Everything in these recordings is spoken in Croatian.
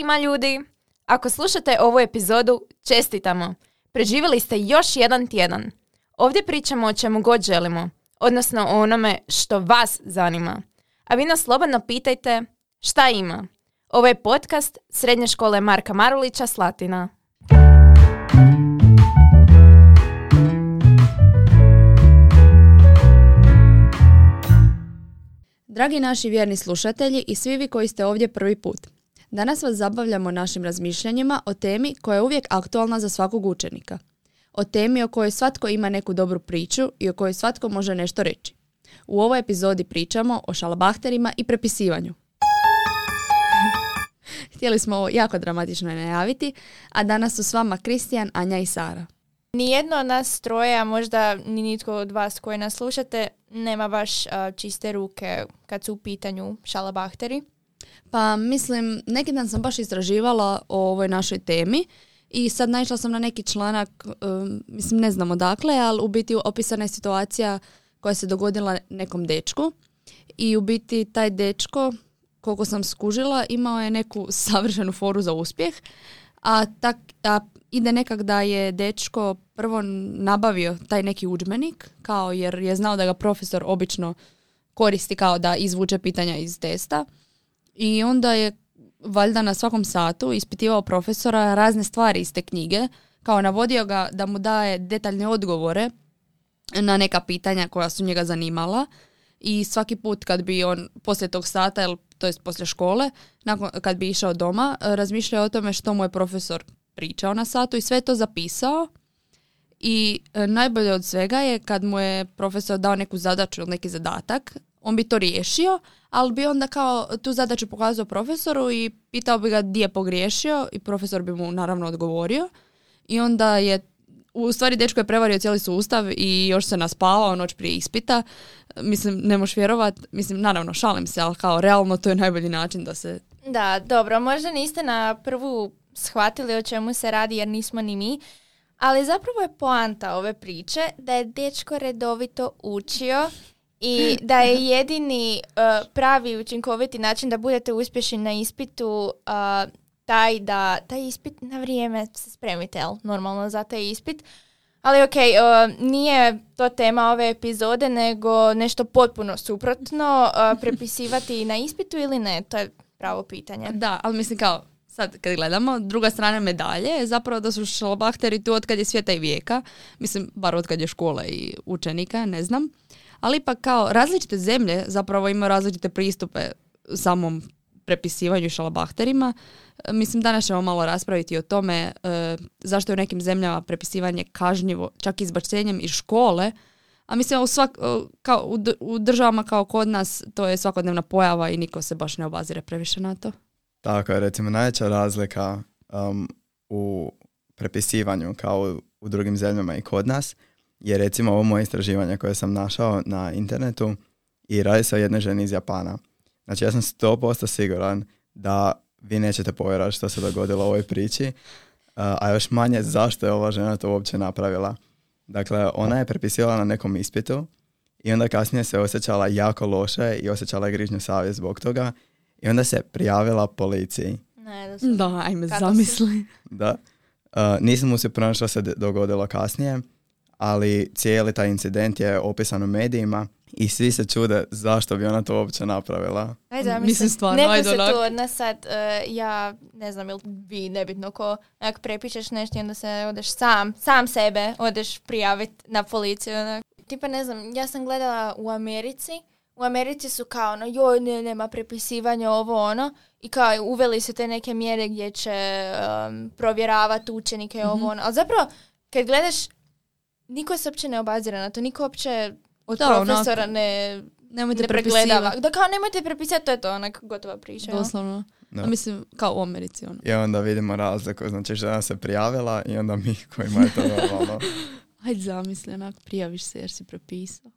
ima ljudi? Ako slušate ovu epizodu, čestitamo. Preživjeli ste još jedan tjedan. Ovdje pričamo o čemu god želimo, odnosno o onome što vas zanima. A vi nas slobodno pitajte šta ima. Ovo je podcast Srednje škole Marka Marulića Slatina. Dragi naši vjerni slušatelji i svi vi koji ste ovdje prvi put. Danas vas zabavljamo našim razmišljanjima o temi koja je uvijek aktualna za svakog učenika. O temi o kojoj svatko ima neku dobru priču i o kojoj svatko može nešto reći. U ovoj epizodi pričamo o šalabahterima i prepisivanju. Htjeli smo ovo jako dramatično najaviti, a danas su s vama Kristijan, Anja i Sara. Nijedno od nas troje, a možda ni nitko od vas koji nas slušate, nema baš čiste ruke kad su u pitanju šalabahteri. Pa mislim, neki dan sam baš istraživala o ovoj našoj temi i sad naišla sam na neki članak, mislim ne znam odakle, ali u biti opisana je situacija koja se dogodila nekom dečku i u biti taj dečko, koliko sam skužila, imao je neku savršenu foru za uspjeh, a, tak, a ide nekak da je dečko prvo nabavio taj neki udžbenik, kao jer je znao da ga profesor obično koristi kao da izvuče pitanja iz testa. I onda je valjda na svakom satu ispitivao profesora razne stvari iz te knjige, kao navodio ga da mu daje detaljne odgovore na neka pitanja koja su njega zanimala. I svaki put kad bi on poslije tog sata, ili to jest poslije škole, nakon, kad bi išao doma, razmišljao o tome što mu je profesor pričao na satu i sve to zapisao. I e, najbolje od svega je kad mu je profesor dao neku zadaću ili neki zadatak, on bi to riješio, ali bi onda kao tu zadaću pokazao profesoru i pitao bi ga gdje je pogriješio i profesor bi mu naravno odgovorio i onda je u stvari dečko je prevario cijeli sustav i još se naspavao noć prije ispita. Mislim, ne možeš vjerovat, mislim, naravno, šalim se, ali kao realno to je najbolji način da se... Da, dobro, možda niste na prvu shvatili o čemu se radi jer nismo ni mi, ali zapravo je poanta ove priče da je dečko redovito učio i da je jedini uh, pravi učinkoviti način da budete uspješni na ispitu uh, taj da taj ispit na vrijeme se spremite, jel? normalno za taj ispit. Ali ok, uh, nije to tema ove epizode, nego nešto potpuno suprotno, uh, prepisivati na ispitu ili ne, to je pravo pitanje. Da, ali mislim kao, sad kad gledamo, druga strana medalje je zapravo da su šalabahteri tu od kad je svijeta i vijeka, mislim, bar od kad je škola i učenika, ne znam. Ali ipak kao različite zemlje zapravo imaju različite pristupe samom prepisivanju šalabahterima. E, Mislim, danas ćemo malo raspraviti o tome e, zašto je u nekim zemljama prepisivanje kažnjivo, čak izbačenjem iz škole, a mislim u, svak, e, kao, u, u državama kao kod nas to je svakodnevna pojava i niko se baš ne obazire previše na to. Tako je, recimo najveća razlika um, u prepisivanju kao u drugim zemljama i kod nas je recimo ovo moje istraživanje koje sam našao na internetu i radi se o jednoj ženi iz Japana. Znači ja sam 100% siguran da vi nećete povjerovati što se dogodilo u ovoj priči, a još manje zašto je ova žena to uopće napravila. Dakle, ona je prepisivala na nekom ispitu i onda kasnije se osjećala jako loše i osjećala je grižnju savjest zbog toga i onda se prijavila policiji. Ne, da Da, ajme, zamisli. Da. Uh, nisam mu se pronašla što se dogodilo kasnije, ali cijeli taj incident je opisan u medijima i svi se čude zašto bi ona to uopće napravila. Ajde, ja Mislim, mislim, stvarno, neko ajde se onak. tu od nas sad, e, ja ne znam, ili vi, nebitno ko, onak prepišeš nešto i onda se odeš sam, sam sebe, odeš prijaviti na policiju. Onak. Tipa ne znam, ja sam gledala u Americi, u Americi su kao ono, joj, ne, nema prepisivanja, ovo ono, i kao uveli su te neke mjere gdje će um, provjeravati učenike, ovo ono, ali zapravo, kad gledaš, niko se uopće ne obazira na to, niko uopće od Da, profesora ne, Nemojte ne pregledava. prepisivati. Da kao nemojte prepisati, to je to, onak gotova priča. Doslovno. Da. A mislim, kao u Americi, ono. I onda vidimo razliku, znači žena se prijavila i onda mi kojima je to normalno. Ajde zamisli, onak, prijaviš se jer si prepisao.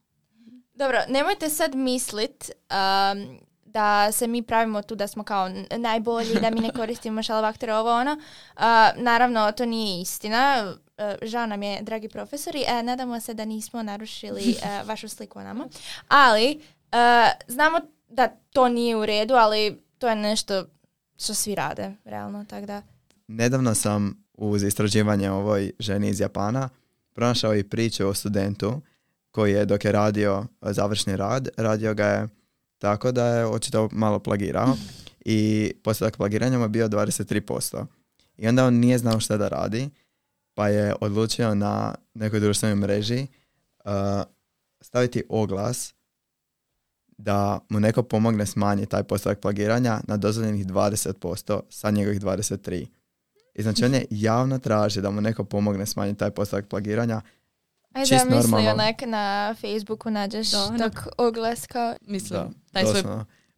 Dobro, nemojte sad mislit um, da se mi pravimo tu da smo kao najbolji, da mi ne koristimo šalabaktere, ovo ono. Uh, naravno, to nije istina. Uh, žao nam je, dragi profesori. Uh, nadamo se da nismo narušili uh, vašu sliku o nama. Ali, znamo da to nije u redu, ali to je nešto što svi rade, realno, tako da. Nedavno sam uz istraživanje ovoj ženi iz Japana pronašao i priču o studentu koji je dok je radio završni rad, radio ga je tako da je očito malo plagirao i postotak plagiranja mu je bio 23%. I onda on nije znao šta da radi, pa je odlučio na nekoj društvenoj mreži uh, staviti oglas da mu neko pomogne smanjiti taj postotak plagiranja na dozvoljenih 20% sa njegovih 23%. I znači on je javno traži da mu neko pomogne smanjiti taj postotak plagiranja. Ajde, Čist ja misli normalno. onak na Facebooku nađeš Da, tak oglas kao Mislim, Da, taj svoj.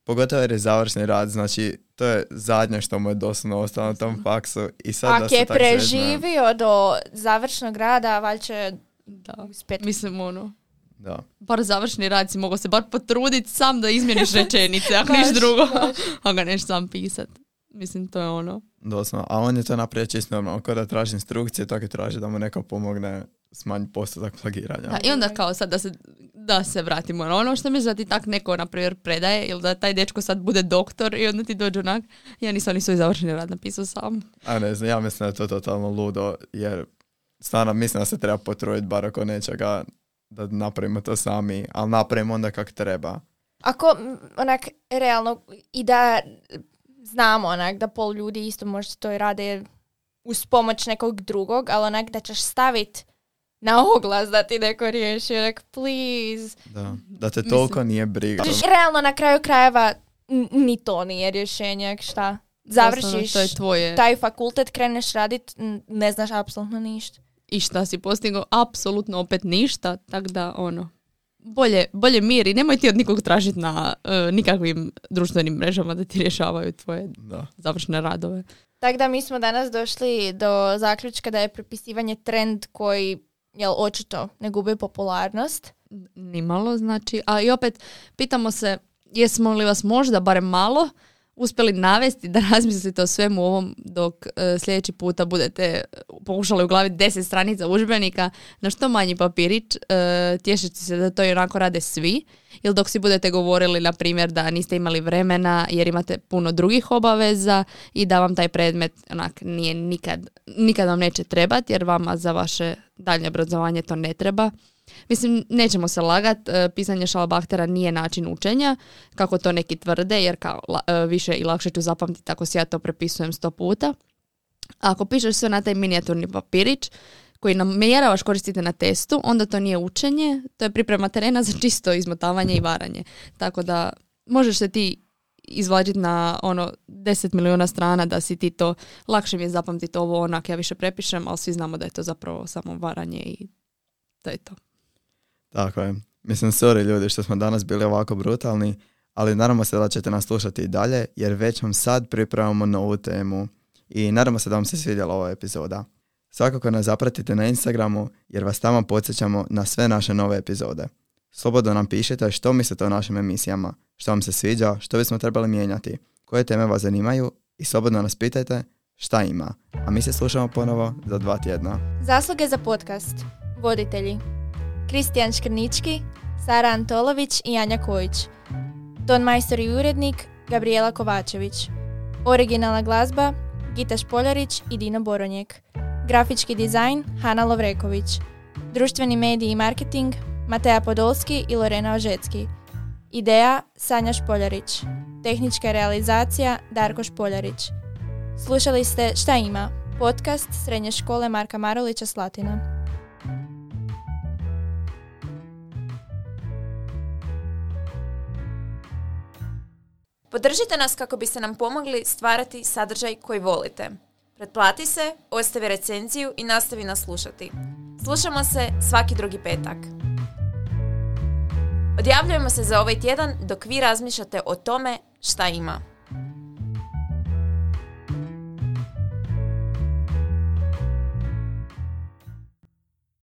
Pogotovo jer je završni rad, znači to je zadnje što mu je doslovno ostalo na tom faksu. I sad da Ako se je tak preživio do završnog rada, valjda će Da. uspjeti. Mislim, ono, Da. bar završni rad si mogao se bar potruditi sam da izmjeniš rečenice, ako niš drugo. A ga neš sam pisat. Mislim, to je ono. Doslovno. A on je to napravio čisto normalno. Kao da traži instrukcije, tako i traži da mu neko pomogne smanjiti postotak plagiranja. Da, I onda kao sad da se, da se vratimo na ono što misliš da ti tak neko, na primjer, predaje ili da taj dečko sad bude doktor i onda ti dođe onak, ja nisam ni svoj završeni rad napisao sam. A ne znam, ja mislim da je to totalno ludo, jer stvarno mislim da se treba potruditi bar oko nečega da napravimo to sami, ali napravimo onda kak treba. Ako onak realno i da znamo onak da pol ljudi isto možda to i rade uz pomoć nekog drugog, ali onak da ćeš staviti na oglas da ti neko riješi, onak please. Da, da te toliko nije briga. Znači, realno na kraju krajeva n- ni to nije rješenje, šta. Završiš Doslovno, to je tvoje. taj fakultet, kreneš radit, n- ne znaš apsolutno ništa. I šta si postigao? Apsolutno opet ništa, tako da ono, bolje, bolje mir i nemoj ti od nikog tražiti na e, nikakvim društvenim mrežama da ti rješavaju tvoje Da. završne radove. Tako da mi smo danas došli do zaključka da je prepisivanje trend koji, jel, očito ne gubi popularnost. Nimalo, znači. A i opet, pitamo se, jesmo li vas možda barem malo uspjeli navesti da razmislite o svemu ovom dok e, sljedeći puta budete pokušali uglaviti 10 stranica udžbenika na što manji papirić, e, tješeći se da to i onako rade svi. Ili dok si budete govorili, na primjer, da niste imali vremena jer imate puno drugih obaveza i da vam taj predmet onak nije nikad, nikad vam neće trebati jer vama za vaše daljnje obrazovanje to ne treba. Mislim, nećemo se lagat, e, pisanje šalabahtera nije način učenja, kako to neki tvrde, jer kao e, više i lakše ću zapamtiti ako si ja to prepisujem sto puta. Ako pišeš sve na taj minijaturni papirić, koji namjeravaš koristiti na testu, onda to nije učenje, to je priprema terena za čisto izmotavanje i varanje. Tako da možeš se ti izvlačiti na ono 10 milijuna strana da si ti to, lakše mi je zapamtiti ovo onak, ja više prepišem, ali svi znamo da je to zapravo samo varanje i to je to. Tako je. Mislim, sorry ljudi što smo danas bili ovako brutalni, ali nadamo se da ćete nas slušati i dalje, jer već vam sad pripremamo novu temu i nadamo se da vam se svidjela ova epizoda. Svakako nas zapratite na Instagramu, jer vas tamo podsjećamo na sve naše nove epizode. Slobodno nam pišite što mislite o našim emisijama, što vam se sviđa, što bismo trebali mijenjati, koje teme vas zanimaju i slobodno nas pitajte šta ima. A mi se slušamo ponovo za dva tjedna. Zasluge za podcast. Voditelji. Kristijan Škrnički, Sara Antolović i Anja Kojić. Ton majstor i urednik Gabriela Kovačević. Originalna glazba Gita Špoljarić i Dino Boronjek. Grafički dizajn Hana Lovreković. Društveni mediji i marketing Mateja Podolski i Lorena Ožecki. Ideja Sanja Špoljarić. Tehnička realizacija Darko Špoljarić. Slušali ste Šta ima? Podcast Srednje škole Marka Marulića Slatina. Podržite nas kako biste nam pomogli stvarati sadržaj koji volite. Pretplati se, ostavi recenziju i nastavi nas slušati. Slušamo se svaki drugi petak. Odjavljujemo se za ovaj tjedan dok vi razmišljate o tome šta ima.